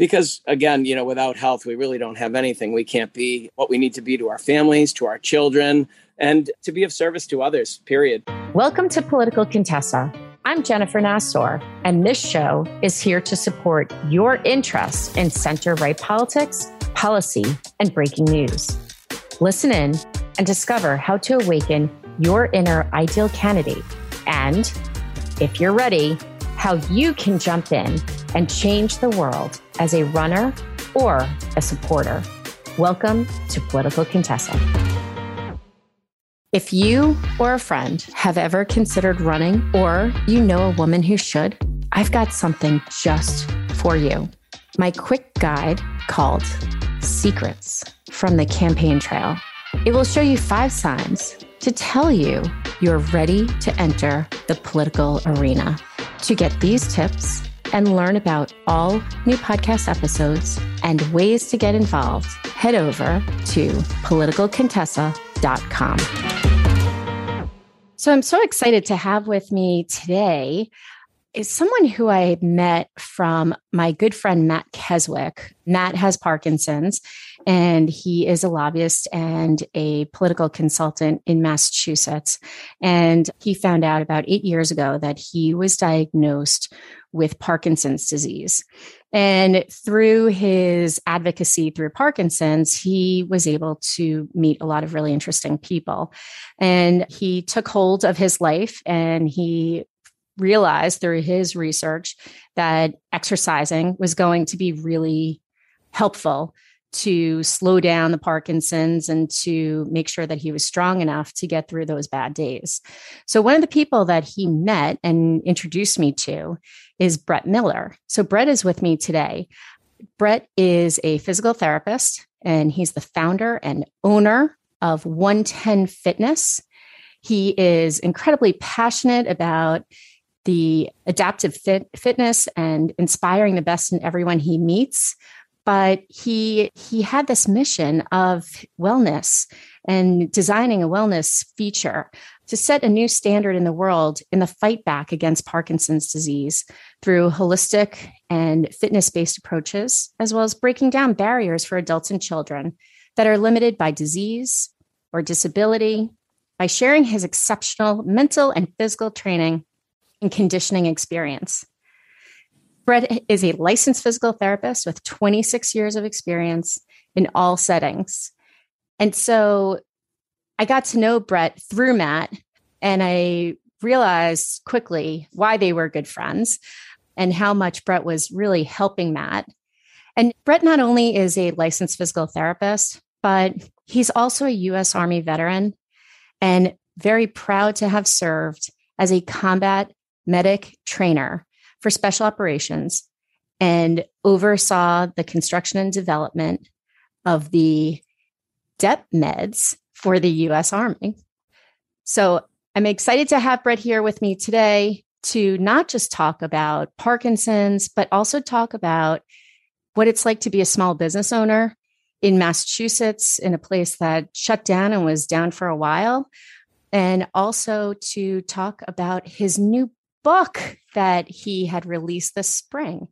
because again, you know, without health, we really don't have anything. We can't be what we need to be to our families, to our children, and to be of service to others, period. Welcome to Political Contessa. I'm Jennifer Nassour, and this show is here to support your interest in center right politics, policy, and breaking news. Listen in and discover how to awaken your inner ideal candidate. And if you're ready, how you can jump in and change the world as a runner or a supporter. Welcome to Political Contessa. If you or a friend have ever considered running or you know a woman who should, I've got something just for you. My quick guide called Secrets from the Campaign Trail. It will show you five signs to tell you you're ready to enter the political arena. To get these tips, and learn about all new podcast episodes and ways to get involved, head over to politicalcontessa.com. So I'm so excited to have with me today is someone who I met from my good friend Matt Keswick. Matt has Parkinson's and he is a lobbyist and a political consultant in Massachusetts. And he found out about eight years ago that he was diagnosed with Parkinson's disease. And through his advocacy through Parkinson's, he was able to meet a lot of really interesting people. And he took hold of his life and he realized through his research that exercising was going to be really helpful to slow down the Parkinson's and to make sure that he was strong enough to get through those bad days. So, one of the people that he met and introduced me to is Brett Miller. So, Brett is with me today. Brett is a physical therapist and he's the founder and owner of 110 Fitness. He is incredibly passionate about the adaptive fit, fitness and inspiring the best in everyone he meets. But he he had this mission of wellness and designing a wellness feature to set a new standard in the world in the fight back against Parkinson's disease through holistic and fitness based approaches, as well as breaking down barriers for adults and children that are limited by disease or disability, by sharing his exceptional mental and physical training and conditioning experience. Brett is a licensed physical therapist with 26 years of experience in all settings. And so I got to know Brett through Matt, and I realized quickly why they were good friends and how much Brett was really helping Matt. And Brett not only is a licensed physical therapist, but he's also a US Army veteran and very proud to have served as a combat medic trainer for special operations and oversaw the construction and development of the DEP meds for the US Army. So I'm excited to have Brett here with me today to not just talk about Parkinson's, but also talk about what it's like to be a small business owner in Massachusetts, in a place that shut down and was down for a while, and also to talk about his new book that he had released this spring.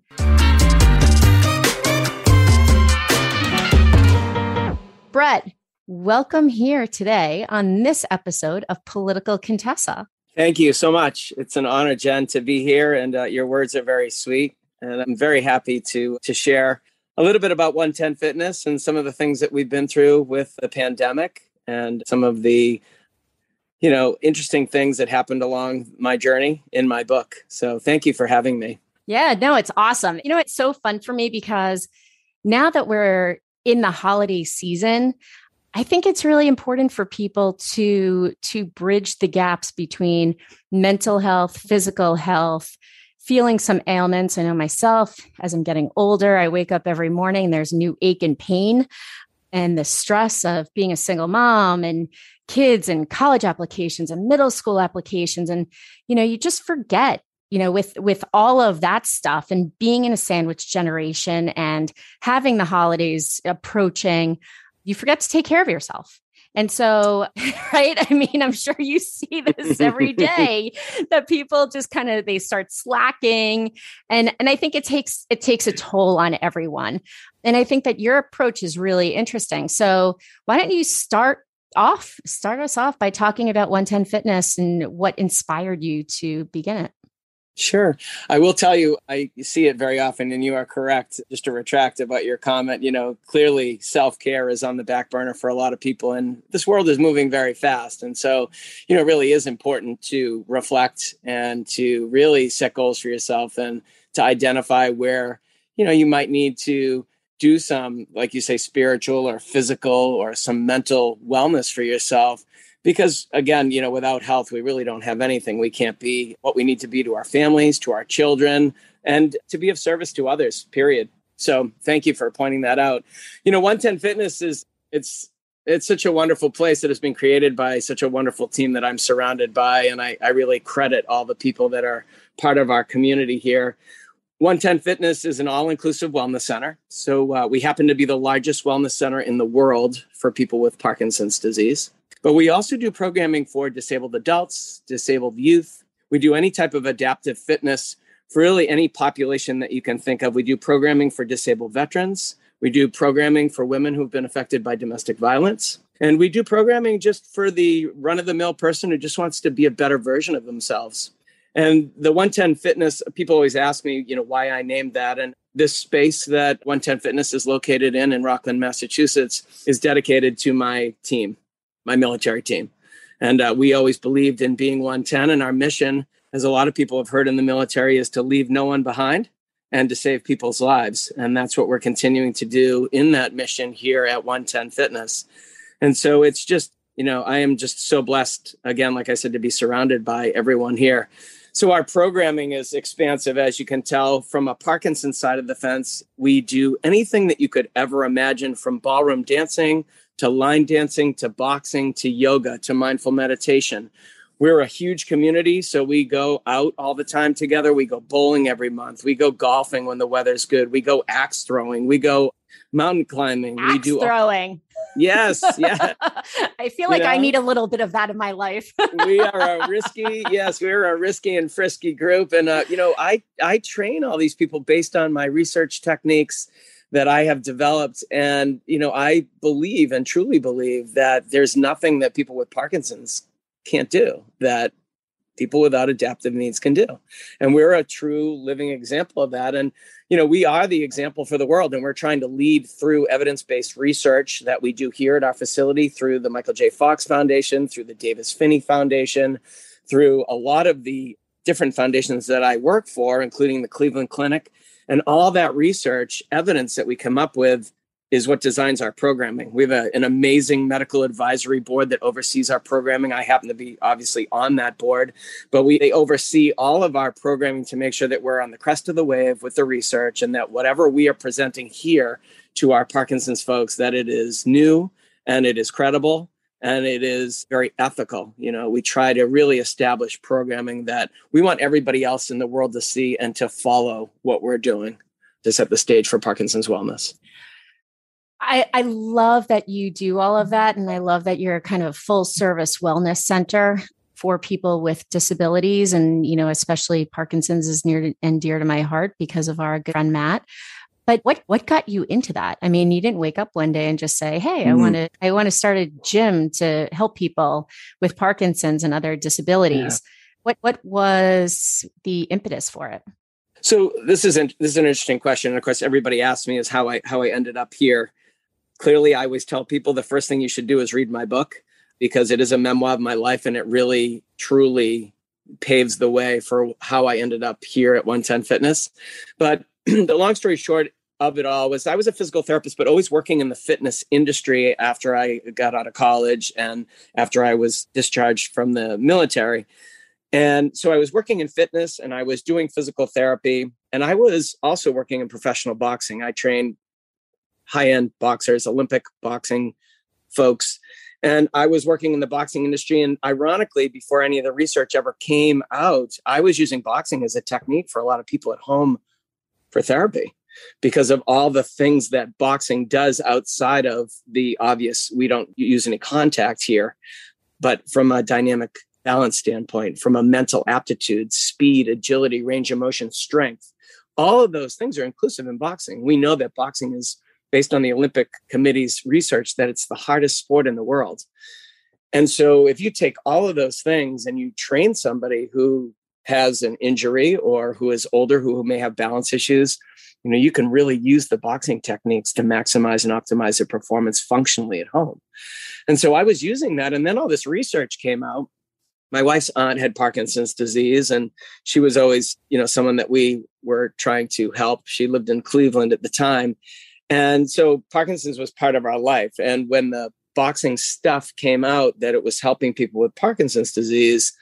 Brett, welcome here today on this episode of Political Contessa. Thank you so much. It's an honor, Jen, to be here, and uh, your words are very sweet. And I'm very happy to to share a little bit about 110 Fitness and some of the things that we've been through with the pandemic and some of the you know, interesting things that happened along my journey in my book. So thank you for having me. Yeah, no, it's awesome. You know, it's so fun for me because now that we're in the holiday season, I think it's really important for people to to bridge the gaps between mental health, physical health, feeling some ailments. I know myself as I'm getting older, I wake up every morning, there's new ache and pain and the stress of being a single mom and kids and college applications and middle school applications and you know you just forget you know with with all of that stuff and being in a sandwich generation and having the holidays approaching you forget to take care of yourself And so, right? I mean, I'm sure you see this every day that people just kind of they start slacking and and I think it takes it takes a toll on everyone. And I think that your approach is really interesting. So, why don't you start off start us off by talking about 110 fitness and what inspired you to begin it? Sure. I will tell you, I see it very often, and you are correct. Just to retract about your comment, you know, clearly self care is on the back burner for a lot of people, and this world is moving very fast. And so, you know, really is important to reflect and to really set goals for yourself and to identify where, you know, you might need to do some, like you say, spiritual or physical or some mental wellness for yourself. Because again you know without health we really don't have anything. We can't be what we need to be to our families to our children and to be of service to others period. So thank you for pointing that out. You know 110 fitness is it's it's such a wonderful place that has been created by such a wonderful team that i'm surrounded by and i, I really credit all the people that are part of our community here 110 Fitness is an all inclusive wellness center. So, uh, we happen to be the largest wellness center in the world for people with Parkinson's disease. But we also do programming for disabled adults, disabled youth. We do any type of adaptive fitness for really any population that you can think of. We do programming for disabled veterans. We do programming for women who've been affected by domestic violence. And we do programming just for the run of the mill person who just wants to be a better version of themselves. And the 110 Fitness, people always ask me, you know, why I named that. And this space that 110 Fitness is located in in Rockland, Massachusetts, is dedicated to my team my military team. And uh, we always believed in being 110. And our mission, as a lot of people have heard in the military, is to leave no one behind and to save people's lives. And that's what we're continuing to do in that mission here at 110 Fitness. And so it's just, you know, I am just so blessed, again, like I said, to be surrounded by everyone here. So our programming is expansive, as you can tell from a Parkinson side of the fence. We do anything that you could ever imagine from ballroom dancing to line dancing to boxing to yoga to mindful meditation. We're a huge community, so we go out all the time together. We go bowling every month. We go golfing when the weather's good. We go axe throwing. We go mountain climbing. Axe we do throwing. Yes, yeah. I feel like you know? I need a little bit of that in my life. we are a risky, yes, we're a risky and frisky group, and uh, you know, I I train all these people based on my research techniques that I have developed. And, you know, I believe and truly believe that there's nothing that people with Parkinson's can't do that people without adaptive needs can do. And we're a true living example of that. And, you know, we are the example for the world. And we're trying to lead through evidence based research that we do here at our facility through the Michael J. Fox Foundation, through the Davis Phinney Foundation, through a lot of the different foundations that I work for, including the Cleveland Clinic and all that research evidence that we come up with is what designs our programming. We have a, an amazing medical advisory board that oversees our programming. I happen to be obviously on that board, but we they oversee all of our programming to make sure that we're on the crest of the wave with the research and that whatever we are presenting here to our Parkinson's folks that it is new and it is credible and it is very ethical. You know, we try to really establish programming that we want everybody else in the world to see and to follow what we're doing to set the stage for Parkinson's wellness. I, I love that you do all of that. And I love that you're kind of full service wellness center for people with disabilities. And, you know, especially Parkinson's is near and dear to my heart because of our good friend Matt. But what what got you into that? I mean, you didn't wake up one day and just say, "Hey, I mm. want to I want to start a gym to help people with Parkinson's and other disabilities." Yeah. What what was the impetus for it? So this is an, this is an interesting question. And of course, everybody asks me is how I how I ended up here. Clearly, I always tell people the first thing you should do is read my book because it is a memoir of my life and it really truly paves the way for how I ended up here at 110 Fitness. But the long story short of it all was I was a physical therapist, but always working in the fitness industry after I got out of college and after I was discharged from the military. And so I was working in fitness and I was doing physical therapy. And I was also working in professional boxing. I trained high end boxers, Olympic boxing folks. And I was working in the boxing industry. And ironically, before any of the research ever came out, I was using boxing as a technique for a lot of people at home for therapy. because of all the things that boxing does outside of the obvious. We don't use any contact here, but from a dynamic balance standpoint, from a mental aptitude, speed, agility, range of motion, strength, all of those things are inclusive in boxing. We know that boxing is based on the Olympic Committee's research that it's the hardest sport in the world. And so if you take all of those things and you train somebody who has an injury or who is older who may have balance issues, you know, you can really use the boxing techniques to maximize and optimize their performance functionally at home. And so I was using that and then all this research came out my wife's aunt had Parkinson's disease, and she was always, you know, someone that we were trying to help. She lived in Cleveland at the time. And so Parkinson's was part of our life. And when the boxing stuff came out that it was helping people with Parkinson's disease,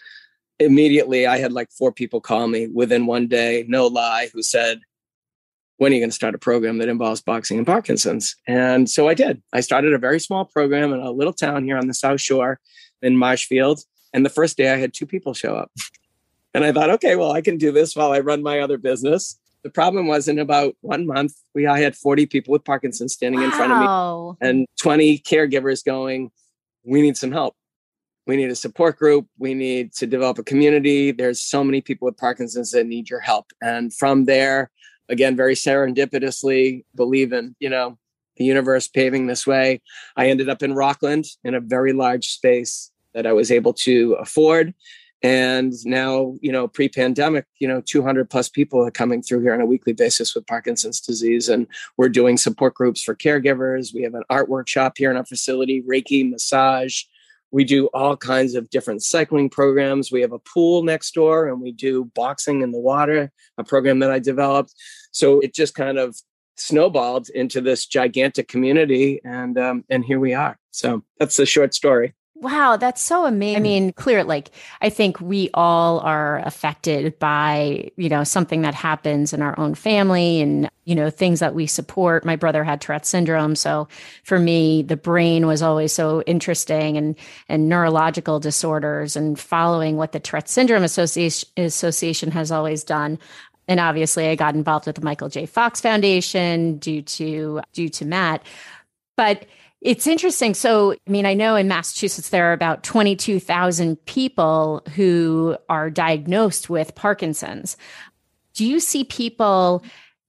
immediately I had like four people call me within one day, no lie, who said, when are you going to start a program that involves boxing and Parkinson's? And so I did. I started a very small program in a little town here on the South Shore in Marshfield. And the first day I had two people show up. And I thought, okay, well, I can do this while I run my other business. The problem was in about one month, we I had 40 people with Parkinson's standing wow. in front of me and 20 caregivers going, we need some help. We need a support group. We need to develop a community. There's so many people with Parkinson's that need your help. And from there, again, very serendipitously, believe in, you know, the universe paving this way. I ended up in Rockland in a very large space that I was able to afford. And now, you know, pre pandemic, you know, 200 plus people are coming through here on a weekly basis with Parkinson's disease. And we're doing support groups for caregivers. We have an art workshop here in our facility, Reiki, massage. We do all kinds of different cycling programs. We have a pool next door and we do boxing in the water, a program that I developed. So it just kind of snowballed into this gigantic community. And, um, and here we are. So that's the short story. Wow, that's so amazing. I mean, clear like I think we all are affected by, you know, something that happens in our own family and, you know, things that we support. My brother had Tourette syndrome, so for me, the brain was always so interesting and and neurological disorders and following what the Tourette syndrome association association has always done. And obviously, I got involved with the Michael J. Fox Foundation due to due to Matt. But it's interesting. So, I mean, I know in Massachusetts there are about 22,000 people who are diagnosed with Parkinson's. Do you see people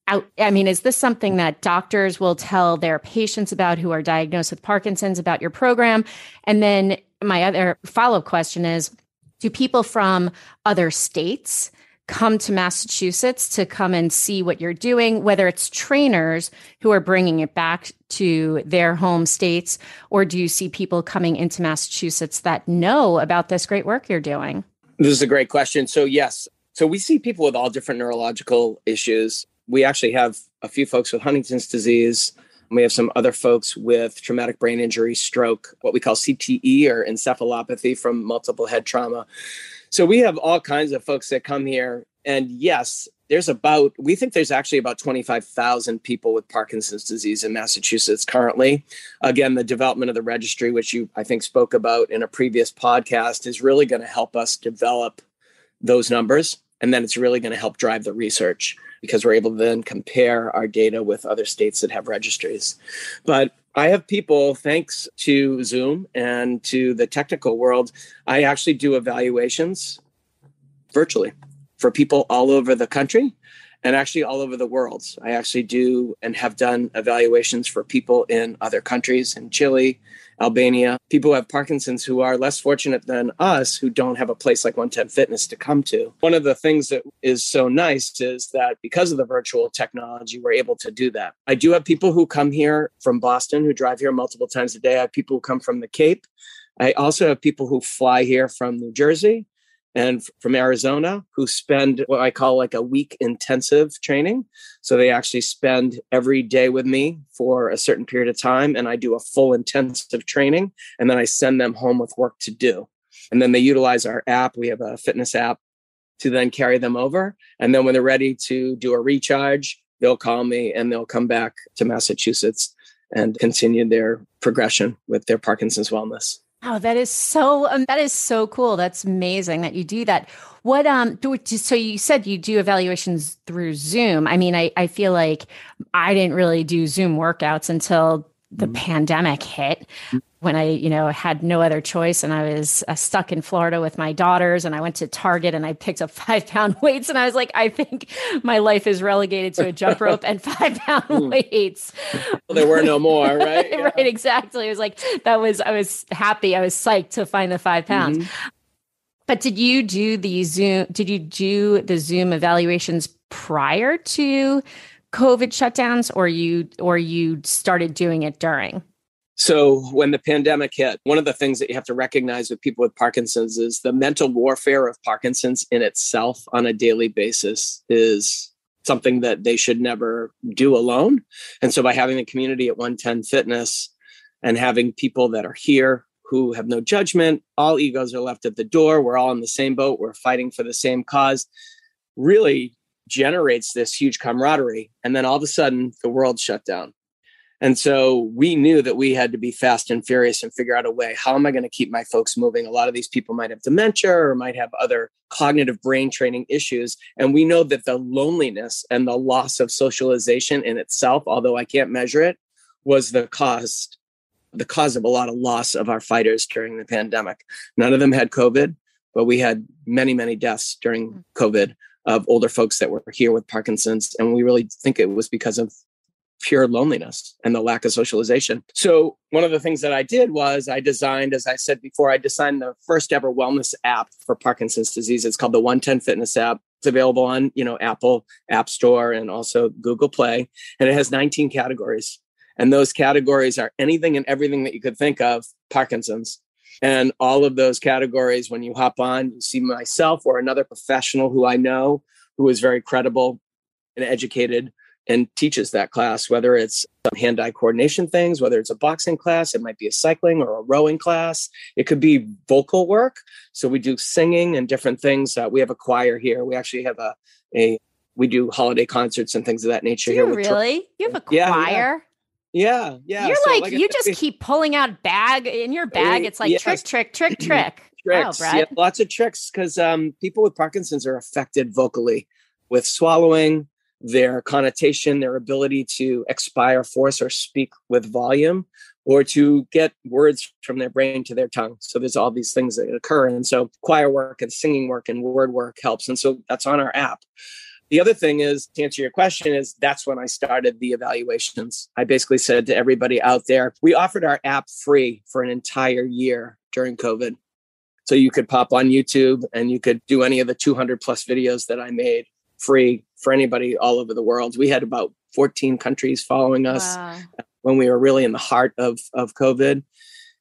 out? I mean, is this something that doctors will tell their patients about who are diagnosed with Parkinson's about your program? And then my other follow up question is do people from other states come to Massachusetts to come and see what you're doing, whether it's trainers who are bringing it back to their home states, or do you see people coming into Massachusetts that know about this great work you're doing? This is a great question. So, yes. So, we see people with all different neurological issues. We actually have a few folks with Huntington's disease. We have some other folks with traumatic brain injury, stroke, what we call CTE or encephalopathy from multiple head trauma. So we have all kinds of folks that come here. And yes, there's about, we think there's actually about 25,000 people with Parkinson's disease in Massachusetts currently. Again, the development of the registry, which you, I think, spoke about in a previous podcast, is really going to help us develop those numbers. And then it's really going to help drive the research because we're able to then compare our data with other states that have registries. But I have people, thanks to Zoom and to the technical world, I actually do evaluations virtually for people all over the country and actually all over the world. I actually do and have done evaluations for people in other countries, in Chile, Albania, people who have Parkinson's who are less fortunate than us who don't have a place like 110 Fitness to come to. One of the things that is so nice is that because of the virtual technology, we're able to do that. I do have people who come here from Boston who drive here multiple times a day. I have people who come from the Cape. I also have people who fly here from New Jersey and from Arizona who spend what I call like a week intensive training. So they actually spend every day with me for a certain period of time, and I do a full intensive training, and then I send them home with work to do. And then they utilize our app. We have a fitness app to then carry them over. And then when they're ready to do a recharge, they'll call me and they'll come back to Massachusetts and continue their progression with their Parkinson's wellness. Oh, that is so um, that is so cool. That's amazing that you do that. What um so you said you do evaluations through Zoom. I mean, I I feel like I didn't really do Zoom workouts until the mm-hmm. pandemic hit when I, you know, had no other choice and I was uh, stuck in Florida with my daughters and I went to Target and I picked up five pound weights and I was like, I think my life is relegated to a jump rope and five pound hmm. weights. Well, there were no more, right? Yeah. right, exactly. It was like, that was, I was happy. I was psyched to find the five pounds. Mm-hmm. But did you do the Zoom? Did you do the Zoom evaluations prior to COVID shutdowns, or you or you started doing it during? So, when the pandemic hit, one of the things that you have to recognize with people with Parkinson's is the mental warfare of Parkinson's in itself on a daily basis is something that they should never do alone. And so, by having the community at 110 Fitness and having people that are here who have no judgment. All egos are left at the door. We're all in the same boat. We're fighting for the same cause. Really generates this huge camaraderie. And then all of a sudden, the world shut down. And so we knew that we had to be fast and furious and figure out a way. How am I going to keep my folks moving? A lot of these people might have dementia or might have other cognitive brain training issues. And we know that the loneliness and the loss of socialization in itself, although I can't measure it, was the cost the cause of a lot of loss of our fighters during the pandemic. None of them had COVID, but we had many, many deaths during mm. COVID of older folks that were here with Parkinson's. And we really think it was because of pure loneliness and the lack of socialization. So, one of the things that I did was I designed, as I said before, I designed the first ever wellness app for Parkinson's disease. It's called the 110 Fitness app. It's available on, you know, Apple App Store and also Google Play. And it has 19 categories. And those categories are anything and everything that you could think of Parkinson's. And all of those categories, when you hop on, you see myself or another professional who I know who is very credible and educated and teaches that class, whether it's some hand eye coordination things, whether it's a boxing class, it might be a cycling or a rowing class. It could be vocal work. So we do singing and different things. Uh, we have a choir here. We actually have a, a we do holiday concerts and things of that nature do here. really? You have a choir? Yeah, yeah. Yeah, yeah. You're so, like, like, you just keep pulling out bag in your bag. It's like yes. trick, trick, trick, trick. Tricks. Wow, yeah, lots of tricks because um, people with Parkinson's are affected vocally with swallowing, their connotation, their ability to expire force or speak with volume, or to get words from their brain to their tongue. So there's all these things that occur. And so choir work and singing work and word work helps. And so that's on our app. The other thing is to answer your question is that's when I started the evaluations. I basically said to everybody out there, we offered our app free for an entire year during COVID. So you could pop on YouTube and you could do any of the 200 plus videos that I made free for anybody all over the world. We had about 14 countries following us wow. when we were really in the heart of, of COVID.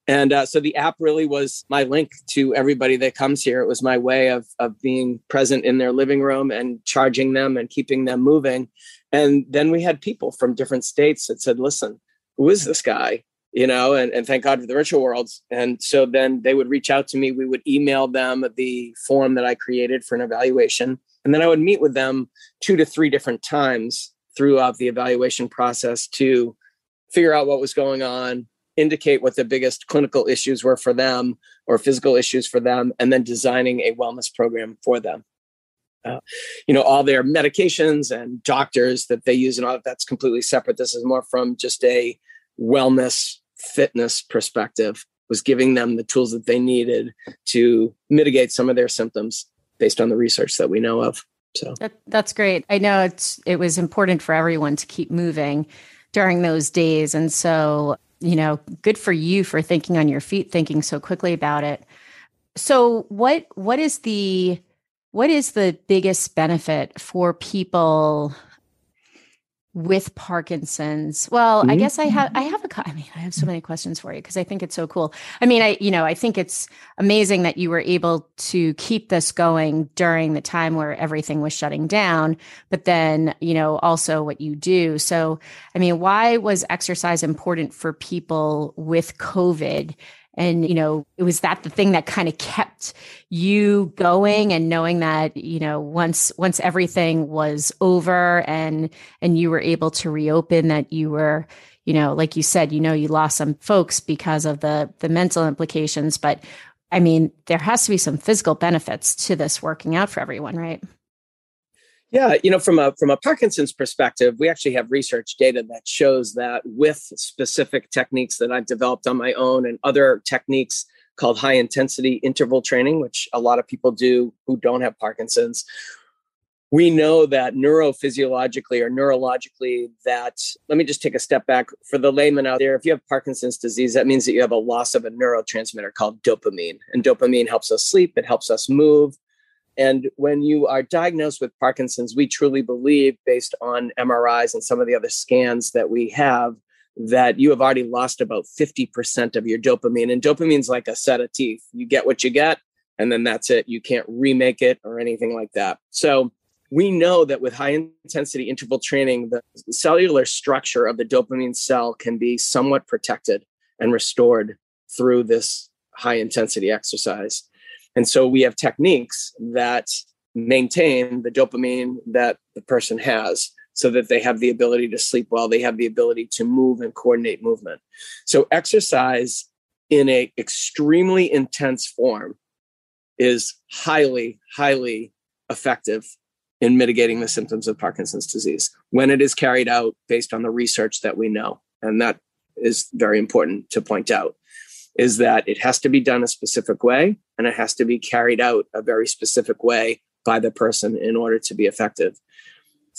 And uh, so the app really was my link to everybody that comes here. It was my way of, of being present in their living room and charging them and keeping them moving. And then we had people from different states that said, listen, who is this guy? You know, and, and thank God for the virtual worlds. And so then they would reach out to me. We would email them the form that I created for an evaluation. And then I would meet with them two to three different times throughout the evaluation process to figure out what was going on, indicate what the biggest clinical issues were for them or physical issues for them, and then designing a wellness program for them. Uh, you know, all their medications and doctors that they use and all that, that's completely separate. This is more from just a wellness fitness perspective was giving them the tools that they needed to mitigate some of their symptoms based on the research that we know of. So that, that's great. I know it's it was important for everyone to keep moving during those days, and so you know, good for you for thinking on your feet, thinking so quickly about it. So what what is the what is the biggest benefit for people with Parkinson's? Well, mm-hmm. I guess I have I have a I mean I have so many questions for you because I think it's so cool. I mean, I you know, I think it's amazing that you were able to keep this going during the time where everything was shutting down, but then, you know, also what you do. So, I mean, why was exercise important for people with COVID? And you know it was that the thing that kind of kept you going and knowing that you know once once everything was over and and you were able to reopen that you were you know like you said you know you lost some folks because of the the mental implications. But i mean there has to be some physical benefits to this working out for everyone right yeah, you know, from a from a Parkinson's perspective, we actually have research data that shows that with specific techniques that I've developed on my own and other techniques called high intensity interval training, which a lot of people do who don't have Parkinson's, we know that neurophysiologically or neurologically that let me just take a step back. For the layman out there if you have parkinson's disease that means that you have a loss of a neurotransmitter called dopamine and dopamine helps us sleep it helps us move and when you are diagnosed with Parkinson's, we truly believe, based on MRIs and some of the other scans that we have, that you have already lost about 50% of your dopamine. And dopamine's like a set of teeth. You get what you get, and then that's it. You can't remake it or anything like that. So we know that with high intensity interval training, the cellular structure of the dopamine cell can be somewhat protected and restored through this high intensity exercise. And so we have techniques that maintain the dopamine that the person has so that they have the ability to sleep well, they have the ability to move and coordinate movement. So exercise in a extremely intense form is highly highly effective in mitigating the symptoms of Parkinson's disease when it is carried out based on the research that we know. And that is very important to point out is that it has to be done a specific way and it has to be carried out a very specific way by the person in order to be effective.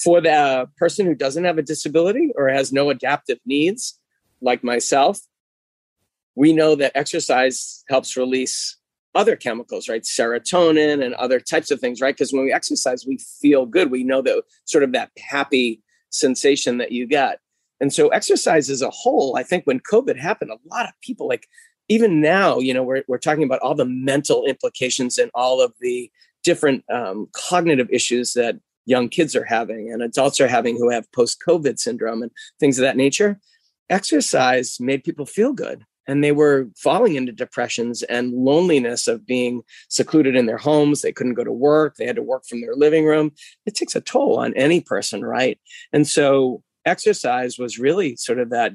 For the person who doesn't have a disability or has no adaptive needs, like myself, we know that exercise helps release other chemicals, right? Serotonin and other types of things, right? Because when we exercise, we feel good. We know that sort of that happy sensation that you get. And so exercise as a whole, I think when COVID happened, a lot of people like even now, you know, we're, we're talking about all the mental implications and all of the different um, cognitive issues that young kids are having and adults are having who have post COVID syndrome and things of that nature. Exercise made people feel good and they were falling into depressions and loneliness of being secluded in their homes. They couldn't go to work, they had to work from their living room. It takes a toll on any person, right? And so exercise was really sort of that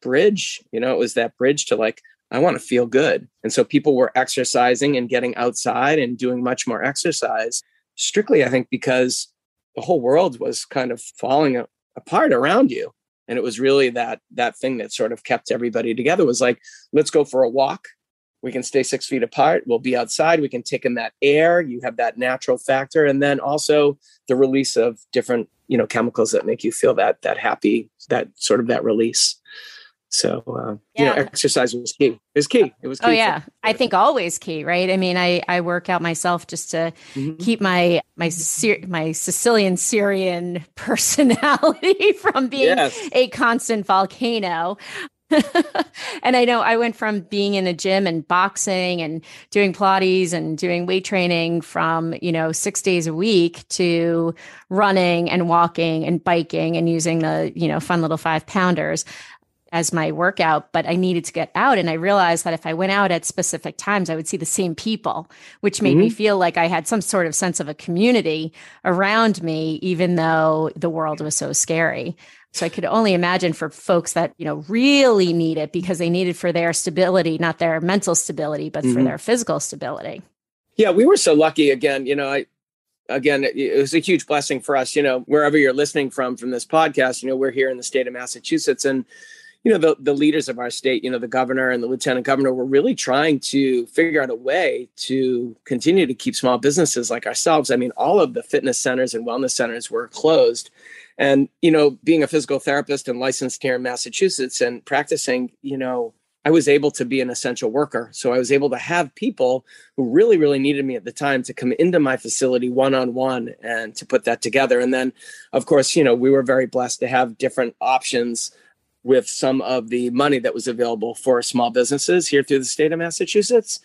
bridge, you know, it was that bridge to like, I want to feel good. And so people were exercising and getting outside and doing much more exercise, strictly, I think, because the whole world was kind of falling apart around you. And it was really that that thing that sort of kept everybody together was like, let's go for a walk. We can stay six feet apart. We'll be outside. We can take in that air. You have that natural factor. And then also the release of different, you know, chemicals that make you feel that that happy, that sort of that release. So, uh, yeah. you know, exercise was key. It was key. It was. Key oh yeah, for, I think always key, right? I mean, I I work out myself just to mm-hmm. keep my my my Sicilian Syrian personality from being yes. a constant volcano. and I know I went from being in a gym and boxing and doing Pilates and doing weight training from, you know, six days a week to running and walking and biking and using the, you know, fun little five pounders as my workout, but I needed to get out. And I realized that if I went out at specific times, I would see the same people, which made mm-hmm. me feel like I had some sort of sense of a community around me, even though the world was so scary. So I could only imagine for folks that, you know, really need it because they need it for their stability, not their mental stability, but mm-hmm. for their physical stability. Yeah, we were so lucky again, you know, I again, it was a huge blessing for us, you know, wherever you're listening from from this podcast, you know, we're here in the state of Massachusetts and you know the, the leaders of our state you know the governor and the lieutenant governor were really trying to figure out a way to continue to keep small businesses like ourselves. I mean all of the fitness centers and wellness centers were closed. And you know being a physical therapist and licensed here in massachusetts and practicing you know i was able to be an essential worker. So i was able to have people who really really needed me at the time to come into my facility one on one and to put that together. And then of course you know we were very blessed to have different options with some of the money that was available for small businesses here through the state of Massachusetts.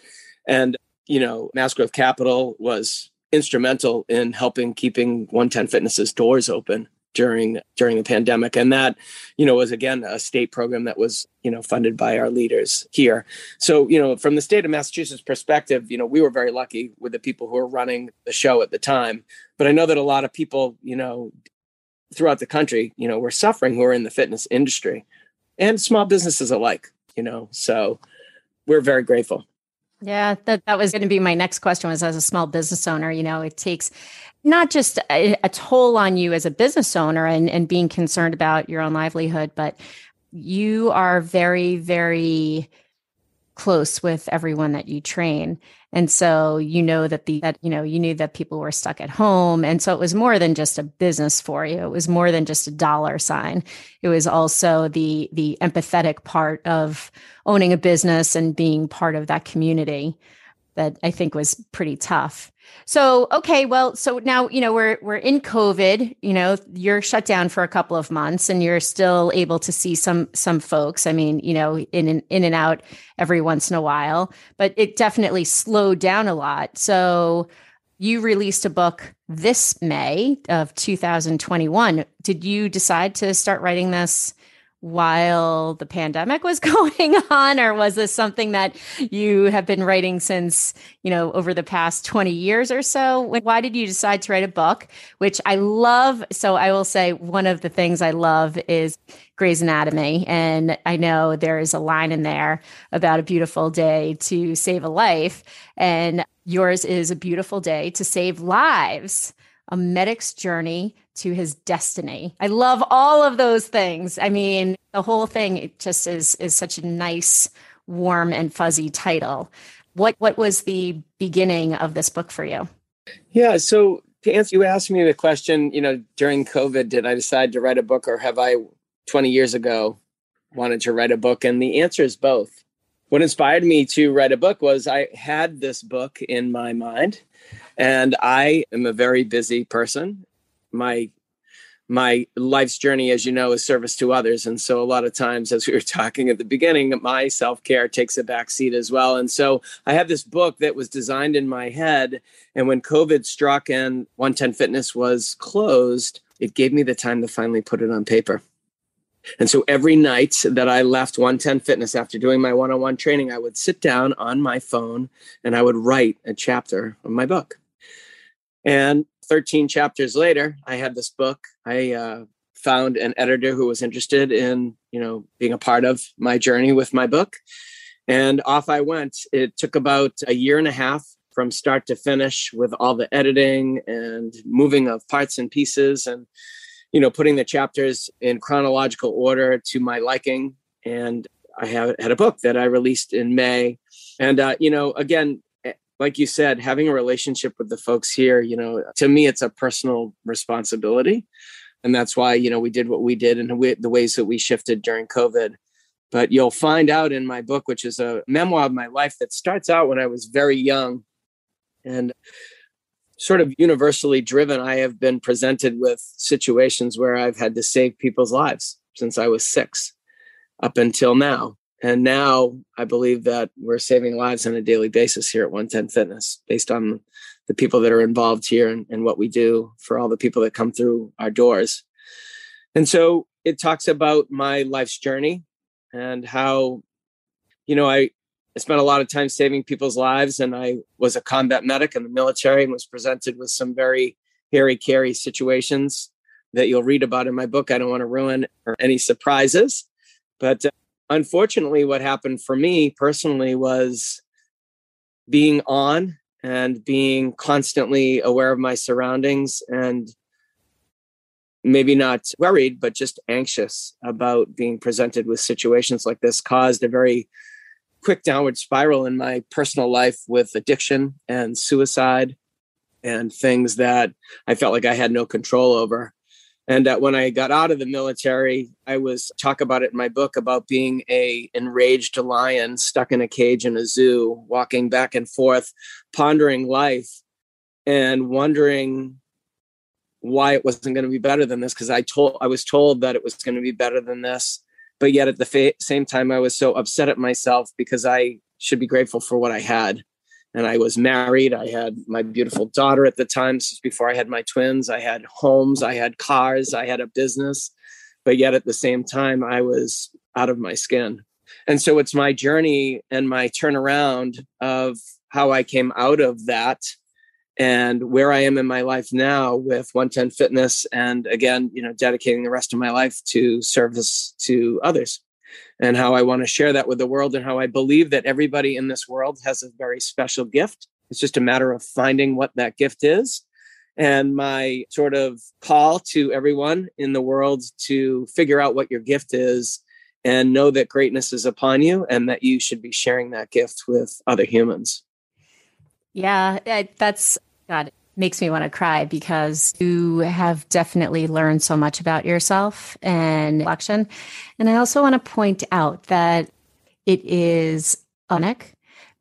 And, you know, Mass Growth Capital was instrumental in helping keeping 110 Fitness's doors open during during the pandemic. And that you know was again a state program that was you know funded by our leaders here. So you know from the state of massachusetts perspective you know we were very lucky with the people who were running the show at the time. But i know that a lot of people you know throughout the country you know we're suffering who are in the fitness industry and small businesses alike you know so we're very grateful. Yeah, that, that was going to be my next question was as a small business owner, you know, it takes not just a, a, toll on you as a business owner and, and being concerned about your own livelihood, but you are very, very close with everyone that you train. And so you know that the that you know you knew that people were stuck at home. And so it was more than just a business for you. It was more than just a dollar sign. It was also the the empathetic part of owning a business and being part of that community that I think was pretty tough. So, okay, well, so now, you know, we're we're in COVID, you know, you're shut down for a couple of months and you're still able to see some some folks. I mean, you know, in and in and out every once in a while, but it definitely slowed down a lot. So, you released a book this May of 2021. Did you decide to start writing this while the pandemic was going on or was this something that you have been writing since you know over the past 20 years or so why did you decide to write a book which i love so i will say one of the things i love is Grey's Anatomy. And I know there is a line in there about a beautiful day to save a life. And yours is a beautiful day to save lives a medic's journey to his destiny. I love all of those things. I mean, the whole thing it just is is such a nice, warm and fuzzy title. What what was the beginning of this book for you? Yeah, so to answer you asked me the question, you know, during COVID, did I decide to write a book or have I 20 years ago wanted to write a book? And the answer is both. What inspired me to write a book was I had this book in my mind and I am a very busy person. My my life's journey, as you know, is service to others. And so a lot of times, as we were talking at the beginning, my self-care takes a back seat as well. And so I have this book that was designed in my head. And when COVID struck and 110 Fitness was closed, it gave me the time to finally put it on paper. And so every night that I left 110 Fitness after doing my one on one training, I would sit down on my phone and I would write a chapter of my book. And 13 chapters later, I had this book. I uh, found an editor who was interested in, you know, being a part of my journey with my book. And off I went. It took about a year and a half from start to finish with all the editing and moving of parts and pieces and, you know, putting the chapters in chronological order to my liking. And I had a book that I released in May. And, uh, you know, again, like you said, having a relationship with the folks here, you know, to me, it's a personal responsibility. And that's why, you know, we did what we did and the ways that we shifted during COVID. But you'll find out in my book, which is a memoir of my life that starts out when I was very young and sort of universally driven. I have been presented with situations where I've had to save people's lives since I was six up until now. And now I believe that we're saving lives on a daily basis here at 110 Fitness based on the people that are involved here and, and what we do for all the people that come through our doors. And so it talks about my life's journey and how, you know, I, I spent a lot of time saving people's lives and I was a combat medic in the military and was presented with some very hairy carry situations that you'll read about in my book. I don't want to ruin any surprises, but uh, unfortunately, what happened for me personally was being on and being constantly aware of my surroundings and maybe not worried, but just anxious about being presented with situations like this caused a very quick downward spiral in my personal life with addiction and suicide and things that I felt like I had no control over. And uh, when I got out of the military, I was talk about it in my book about being a enraged lion stuck in a cage in a zoo, walking back and forth, pondering life, and wondering why it wasn't going to be better than this. Because I told I was told that it was going to be better than this, but yet at the fa- same time, I was so upset at myself because I should be grateful for what I had, and I was married. I had my beautiful daughter at the time. This is before I had my twins. I had homes, I had cars, I had a business, but yet at the same time, I was out of my skin. And so it's my journey and my turnaround of how I came out of that and where I am in my life now with 110 Fitness. And again, you know, dedicating the rest of my life to service to others and how I want to share that with the world and how I believe that everybody in this world has a very special gift. It's just a matter of finding what that gift is. And my sort of call to everyone in the world to figure out what your gift is and know that greatness is upon you and that you should be sharing that gift with other humans. Yeah, that's God makes me want to cry because you have definitely learned so much about yourself and election. And I also want to point out that it is unique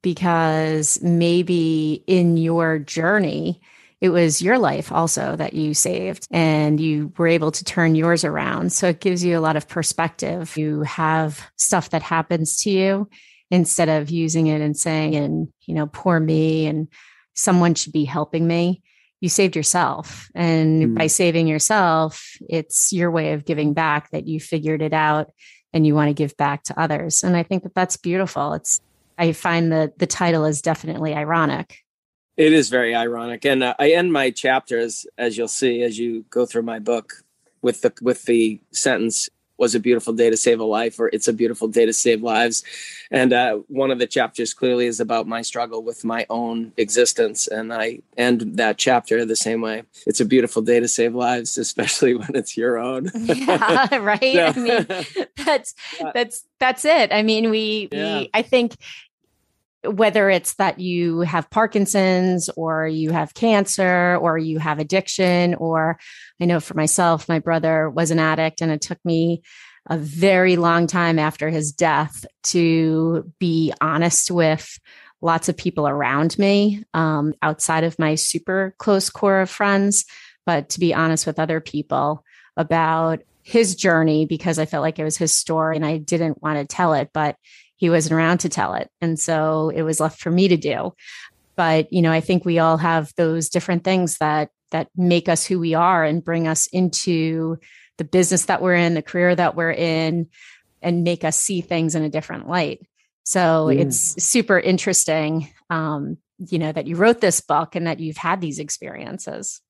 because maybe in your journey, it was your life also that you saved and you were able to turn yours around. So it gives you a lot of perspective. You have stuff that happens to you instead of using it and saying, and, you know, poor me and someone should be helping me you saved yourself. And mm. by saving yourself, it's your way of giving back that you figured it out and you want to give back to others. And I think that that's beautiful. It's, I find that the title is definitely ironic. It is very ironic. And uh, I end my chapters, as you'll see, as you go through my book with the, with the sentence, was a beautiful day to save a life or it's a beautiful day to save lives. And uh, one of the chapters clearly is about my struggle with my own existence and i end that chapter the same way. It's a beautiful day to save lives especially when it's your own. Yeah right? I mean that's that's that's it. I mean we, yeah. we i think whether it's that you have Parkinson's or you have cancer or you have addiction, or I know for myself, my brother was an addict and it took me a very long time after his death to be honest with lots of people around me um, outside of my super close core of friends, but to be honest with other people about his journey because I felt like it was his story and I didn't want to tell it. But he wasn't around to tell it. And so it was left for me to do. But, you know, I think we all have those different things that that make us who we are and bring us into the business that we're in, the career that we're in, and make us see things in a different light. So mm. it's super interesting, um, you know, that you wrote this book and that you've had these experiences.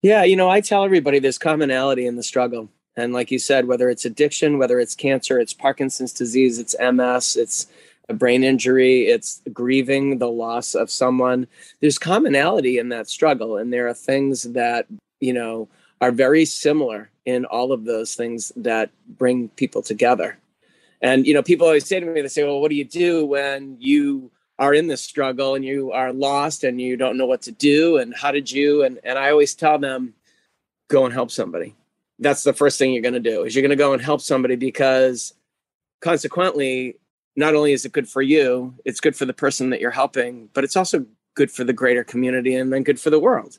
Yeah, you know, I tell everybody there's commonality in the struggle. And like you said, whether it's addiction, whether it's cancer, it's Parkinson's disease, it's MS, it's a brain injury, it's grieving the loss of someone, there's commonality in that struggle. And there are things that, you know, are very similar in all of those things that bring people together. And, you know, people always say to me, they say, well, what do you do when you are in this struggle and you are lost and you don't know what to do? And how did you? And, and I always tell them, go and help somebody that's the first thing you're going to do is you're going to go and help somebody because consequently not only is it good for you it's good for the person that you're helping but it's also good for the greater community and then good for the world.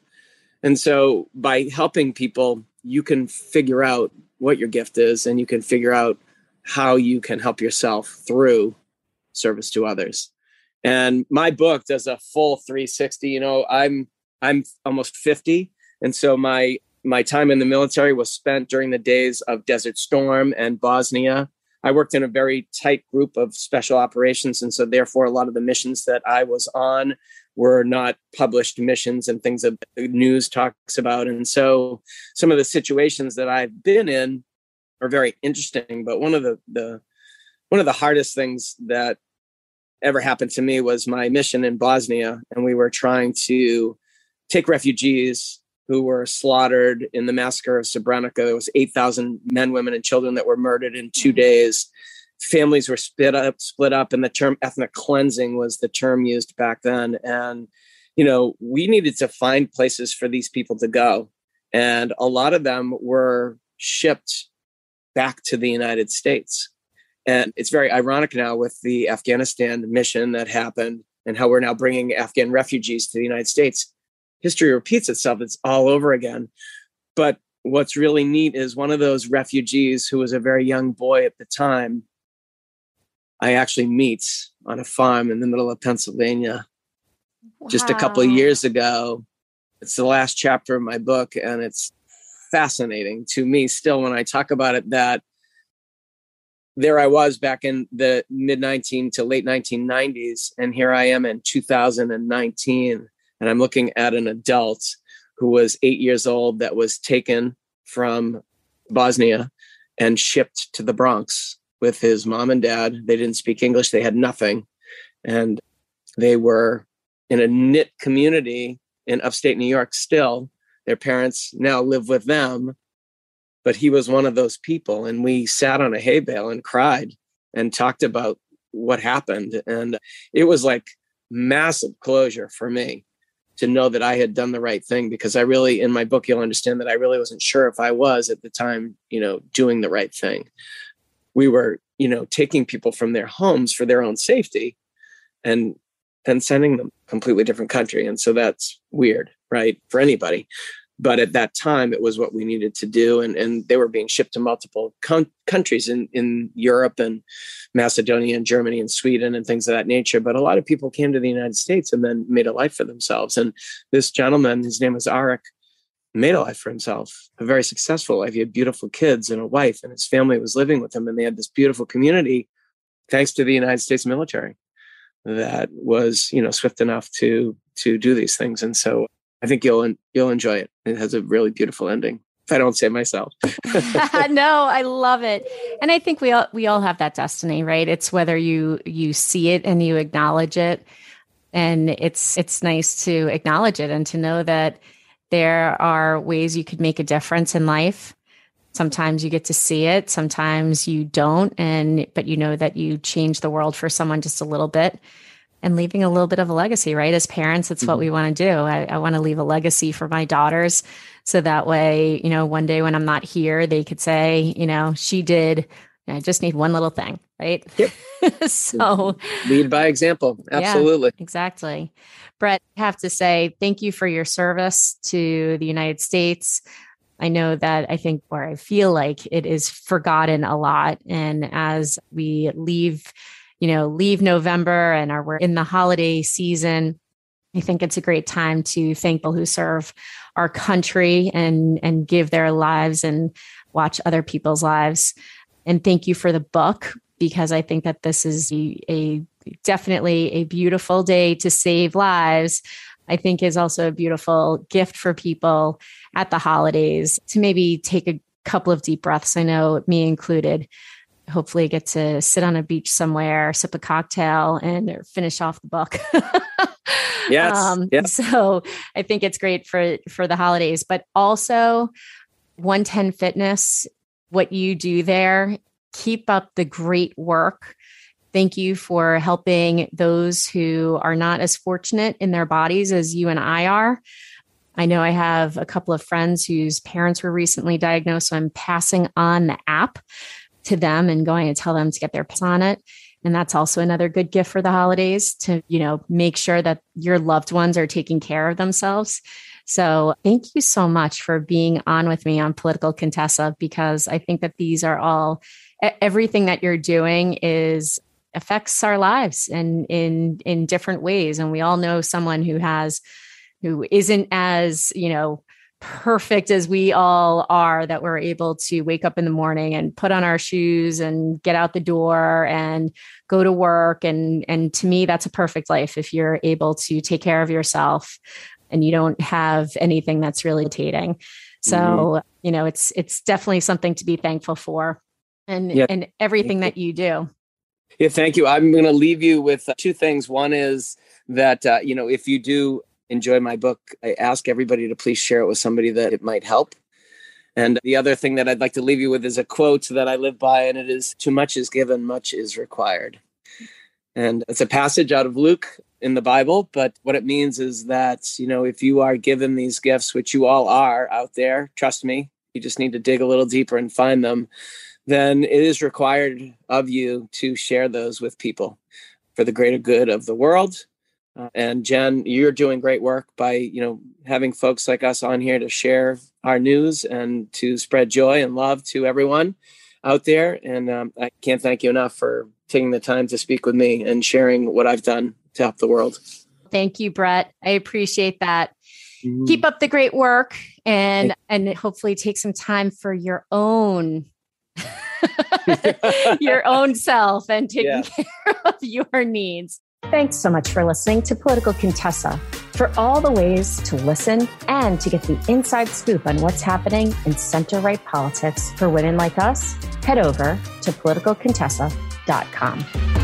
And so by helping people you can figure out what your gift is and you can figure out how you can help yourself through service to others. And my book does a full 360 you know i'm i'm almost 50 and so my my time in the military was spent during the days of Desert Storm and Bosnia. I worked in a very tight group of special operations. And so, therefore, a lot of the missions that I was on were not published missions and things that the news talks about. And so, some of the situations that I've been in are very interesting. But one of the, the one of the hardest things that ever happened to me was my mission in Bosnia, and we were trying to take refugees who were slaughtered in the massacre of Srebrenica. There was 8,000 men, women, and children that were murdered in two mm-hmm. days. Families were split up, split up, and the term ethnic cleansing was the term used back then. And you know, we needed to find places for these people to go, and a lot of them were shipped back to the United States. And it's very ironic now with the Afghanistan mission that happened and how we're now bringing Afghan refugees to the United States history repeats itself. It's all over again. But what's really neat is one of those refugees who was a very young boy at the time, I actually meet on a farm in the middle of Pennsylvania. wow. just a couple of years ago. It's the last chapter of my book, and it's fascinating to me still when I talk about it that there I was back in the mid 19 to late 1990s, and here I am in 2019, and I'm looking at an adult who was eight years old that was taken from Bosnia and shipped to the Bronx with his mom and dad. They didn't speak English, they had nothing. And they were in a knit community in upstate New York still. Their parents now live with them. But he was one of those people. And we sat on a hay bale and cried and talked about what happened. And it was like massive closure for me to know that I had done the right thing because I really, in my book, you'll understand that I really wasn't sure if I was at the time, you know, doing the right thing. We were, you know, taking people from their homes for their own safety and then sending them completely different country. And so that's weird, right? For anybody but at that time it was what we needed to do and, and they were being shipped to multiple con- countries in, in europe and macedonia and germany and sweden and things of that nature but a lot of people came to the united states and then made a life for themselves and this gentleman his name was arik made a life for himself a very successful life. He had beautiful kids and a wife and his family was living with him and they had this beautiful community thanks to the united states military that was you know swift enough to to do these things and so I think you'll you'll enjoy it. It has a really beautiful ending. If I don't say myself. no, I love it. And I think we all we all have that destiny, right? It's whether you you see it and you acknowledge it. And it's it's nice to acknowledge it and to know that there are ways you could make a difference in life. Sometimes you get to see it, sometimes you don't and but you know that you change the world for someone just a little bit and leaving a little bit of a legacy, right? As parents, it's mm-hmm. what we want to do. I, I want to leave a legacy for my daughters. So that way, you know, one day when I'm not here, they could say, you know, she did. I just need one little thing, right? Yep. so lead by example. Absolutely. Yeah, exactly. Brett, I have to say thank you for your service to the United States. I know that I think, or I feel like it is forgotten a lot. And as we leave you know, leave November and are we're in the holiday season. I think it's a great time to thank people who serve our country and and give their lives and watch other people's lives. And thank you for the book because I think that this is a, a definitely a beautiful day to save lives. I think is also a beautiful gift for people at the holidays to maybe take a couple of deep breaths. I know me included hopefully get to sit on a beach somewhere, sip a cocktail, and finish off the book. yes. Um, yes. So I think it's great for for the holidays, but also 110 Fitness. What you do there, keep up the great work. Thank you for helping those who are not as fortunate in their bodies as you and I are. I know I have a couple of friends whose parents were recently diagnosed, so I'm passing on the app to them and going to tell them to get their pass on it. And that's also another good gift for the holidays to, you know, make sure that your loved ones are taking care of themselves. So thank you so much for being on with me on Political Contessa, because I think that these are all everything that you're doing is affects our lives and in in different ways. And we all know someone who has who isn't as, you know, perfect as we all are that we're able to wake up in the morning and put on our shoes and get out the door and go to work. And and to me that's a perfect life if you're able to take care of yourself and you don't have anything that's really irritating. So mm-hmm. you know it's it's definitely something to be thankful for and yeah. and everything that you do. Yeah thank you. I'm going to leave you with two things. One is that uh, you know if you do enjoy my book, I ask everybody to please share it with somebody that it might help. And the other thing that I'd like to leave you with is a quote that I live by, and it is Too much is given, much is required. And it's a passage out of Luke in the Bible, but what it means is that, you know, if you are given these gifts, which you all are out there, trust me, you just need to dig a little deeper and find them, then it is required of you to share those with people for the greater good of the world uh, and Jen, you're doing great work by you know having folks like us on here to share our news and to spread joy and love to everyone out there. And um, I can't thank you enough for taking the time to speak with me and sharing what I've done to help the world. thank you, Brett. I appreciate that. Mm-hmm. Keep up the great work and and hopefully take some time for your own your own self and taking yeah. care of your needs. Thanks so much for listening to Political Contessa. For all the ways to listen and to get the inside scoop on what's happening in center right politics for women like us, head over to politicalcontessa.com.